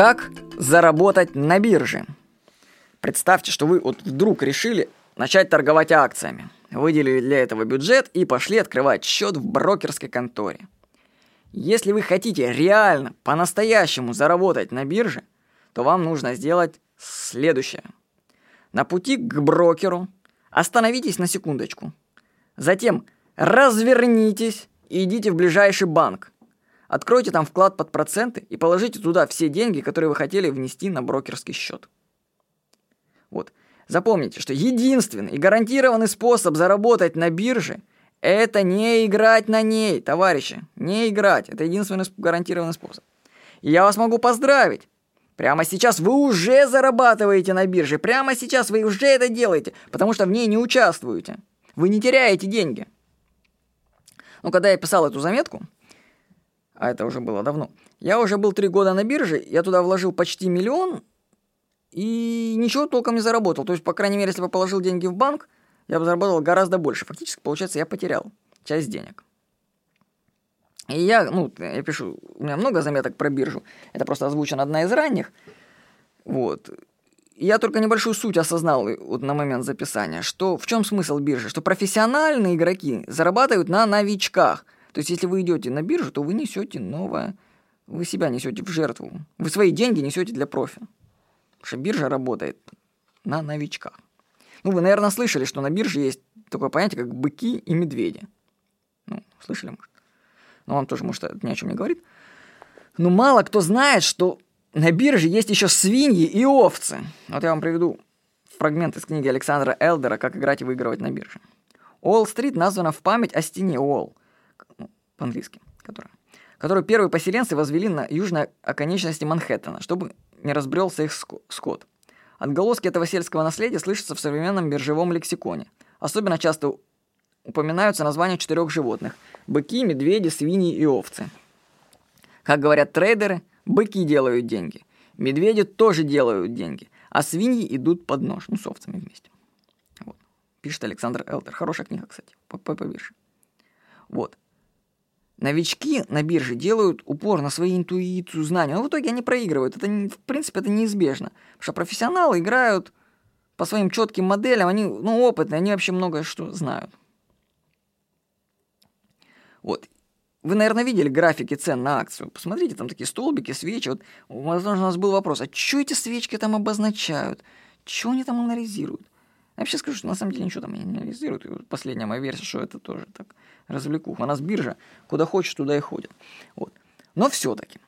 Как заработать на бирже? Представьте, что вы вот вдруг решили начать торговать акциями. Выделили для этого бюджет и пошли открывать счет в брокерской конторе. Если вы хотите реально, по-настоящему заработать на бирже, то вам нужно сделать следующее. На пути к брокеру остановитесь на секундочку. Затем развернитесь и идите в ближайший банк. Откройте там вклад под проценты и положите туда все деньги, которые вы хотели внести на брокерский счет. Вот. Запомните, что единственный и гарантированный способ заработать на бирже – это не играть на ней, товарищи. Не играть. Это единственный гарантированный способ. И я вас могу поздравить. Прямо сейчас вы уже зарабатываете на бирже. Прямо сейчас вы уже это делаете, потому что в ней не участвуете. Вы не теряете деньги. Но когда я писал эту заметку, а это уже было давно, я уже был три года на бирже, я туда вложил почти миллион и ничего толком не заработал. То есть, по крайней мере, если бы положил деньги в банк, я бы заработал гораздо больше. Фактически, получается, я потерял часть денег. И я, ну, я пишу, у меня много заметок про биржу. Это просто озвучена одна из ранних. Вот. Я только небольшую суть осознал вот на момент записания, что в чем смысл биржи? Что профессиональные игроки зарабатывают на новичках – то есть, если вы идете на биржу, то вы несете новое, вы себя несете в жертву. Вы свои деньги несете для профи. Потому что биржа работает на новичках. Ну, вы, наверное, слышали, что на бирже есть такое понятие, как быки и медведи. Ну, слышали, может? Но вам тоже, может, это ни о чем не говорит. Но мало кто знает, что на бирже есть еще свиньи и овцы. Вот я вам приведу фрагмент из книги Александра Элдера «Как играть и выигрывать на бирже». Уолл-стрит названа в память о стене Уолл, по-английски, которая, которую первые поселенцы возвели на южной оконечности Манхэттена, чтобы не разбрелся их скот. Отголоски этого сельского наследия слышатся в современном биржевом лексиконе. Особенно часто упоминаются названия четырех животных – быки, медведи, свиньи и овцы. Как говорят трейдеры, быки делают деньги, медведи тоже делают деньги, а свиньи идут под нож, ну, с овцами вместе. Вот. Пишет Александр Элтер. Хорошая книга, кстати, по, по, по бирже. Вот. Новички на бирже делают упор на свою интуицию, знания, но в итоге они проигрывают. Это, в принципе, это неизбежно. Потому что профессионалы играют по своим четким моделям, они, ну, опытные, они вообще многое что знают. Вот. Вы, наверное, видели графики цен на акцию. Посмотрите, там такие столбики, свечи. Вот, возможно, у нас был вопрос, а что эти свечки там обозначают? Что они там анализируют? Я вообще скажу, что на самом деле ничего там не анализируют. И последняя моя версия, что это тоже так развлекуха. У нас биржа, куда хочешь, туда и ходит. Вот. Но все-таки.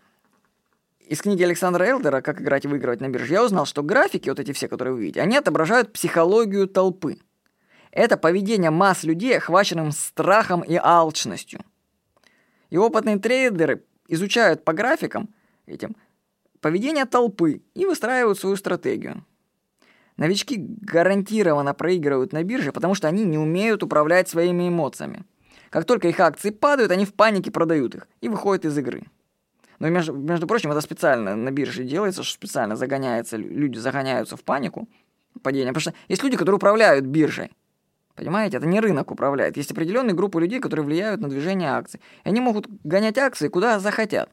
Из книги Александра Элдера «Как играть и выигрывать на бирже» я узнал, что графики, вот эти все, которые вы видите, они отображают психологию толпы. Это поведение масс людей, охваченным страхом и алчностью. И опытные трейдеры изучают по графикам этим поведение толпы и выстраивают свою стратегию. Новички гарантированно проигрывают на бирже, потому что они не умеют управлять своими эмоциями. Как только их акции падают, они в панике продают их и выходят из игры. Но, между, между прочим, это специально на бирже делается, что специально загоняется, люди загоняются в панику падения. Потому что есть люди, которые управляют биржей. Понимаете, это не рынок управляет. Есть определенные группы людей, которые влияют на движение акций. И они могут гонять акции куда захотят.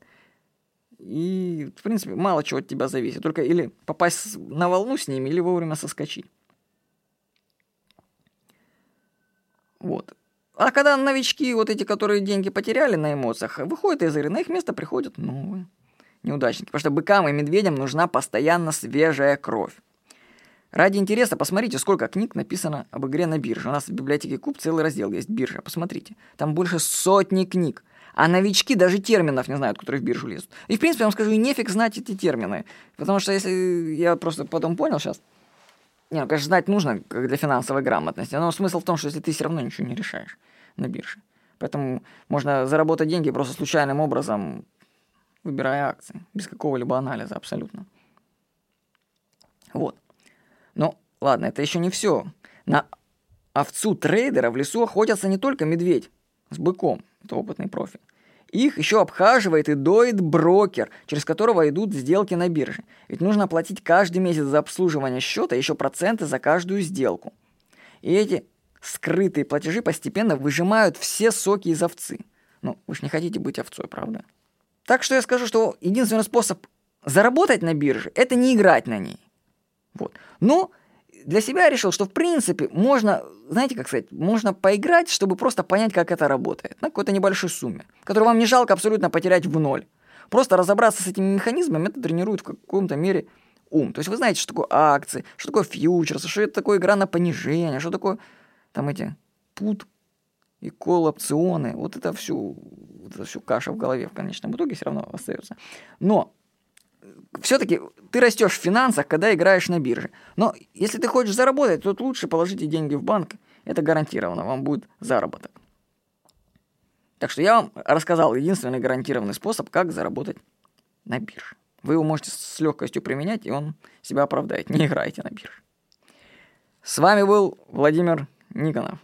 И, в принципе, мало чего от тебя зависит. Только или попасть на волну с ними, или вовремя соскочить. Вот. А когда новички, вот эти, которые деньги потеряли на эмоциях, выходят из игры, на их место приходят новые неудачники. Потому что быкам и медведям нужна постоянно свежая кровь. Ради интереса посмотрите, сколько книг написано об игре на бирже. У нас в библиотеке Куб целый раздел есть биржа. Посмотрите. Там больше сотни книг. А новички даже терминов не знают, которые в биржу лезут. И, в принципе, я вам скажу, и нефиг знать эти термины. Потому что если я просто потом понял сейчас, не, ну, конечно, знать нужно как для финансовой грамотности, но смысл в том, что если ты все равно ничего не решаешь на бирже. Поэтому можно заработать деньги просто случайным образом, выбирая акции, без какого-либо анализа абсолютно. Вот. Но ладно, это еще не все. На овцу трейдера в лесу охотятся не только медведь с быком, это опытный профи. Их еще обхаживает и доит брокер, через которого идут сделки на бирже. Ведь нужно платить каждый месяц за обслуживание счета, еще проценты за каждую сделку. И эти скрытые платежи постепенно выжимают все соки из овцы. Ну, вы же не хотите быть овцой, правда? Так что я скажу, что единственный способ заработать на бирже – это не играть на ней. Вот. Но для себя решил, что в принципе можно, знаете, как сказать, можно поиграть, чтобы просто понять, как это работает. На какой-то небольшой сумме, которую вам не жалко абсолютно потерять в ноль. Просто разобраться с этими механизмами, это тренирует в каком-то мере ум. То есть вы знаете, что такое акции, что такое фьючерсы, что это такое игра на понижение, что такое там эти пут и кол опционы. Вот это все, вот это все каша в голове в конечном итоге все равно остается. Но все-таки ты растешь в финансах, когда играешь на бирже. Но если ты хочешь заработать, то лучше положите деньги в банк. Это гарантированно, вам будет заработок. Так что я вам рассказал единственный гарантированный способ, как заработать на бирже. Вы его можете с легкостью применять, и он себя оправдает. Не играйте на бирже. С вами был Владимир Никонов.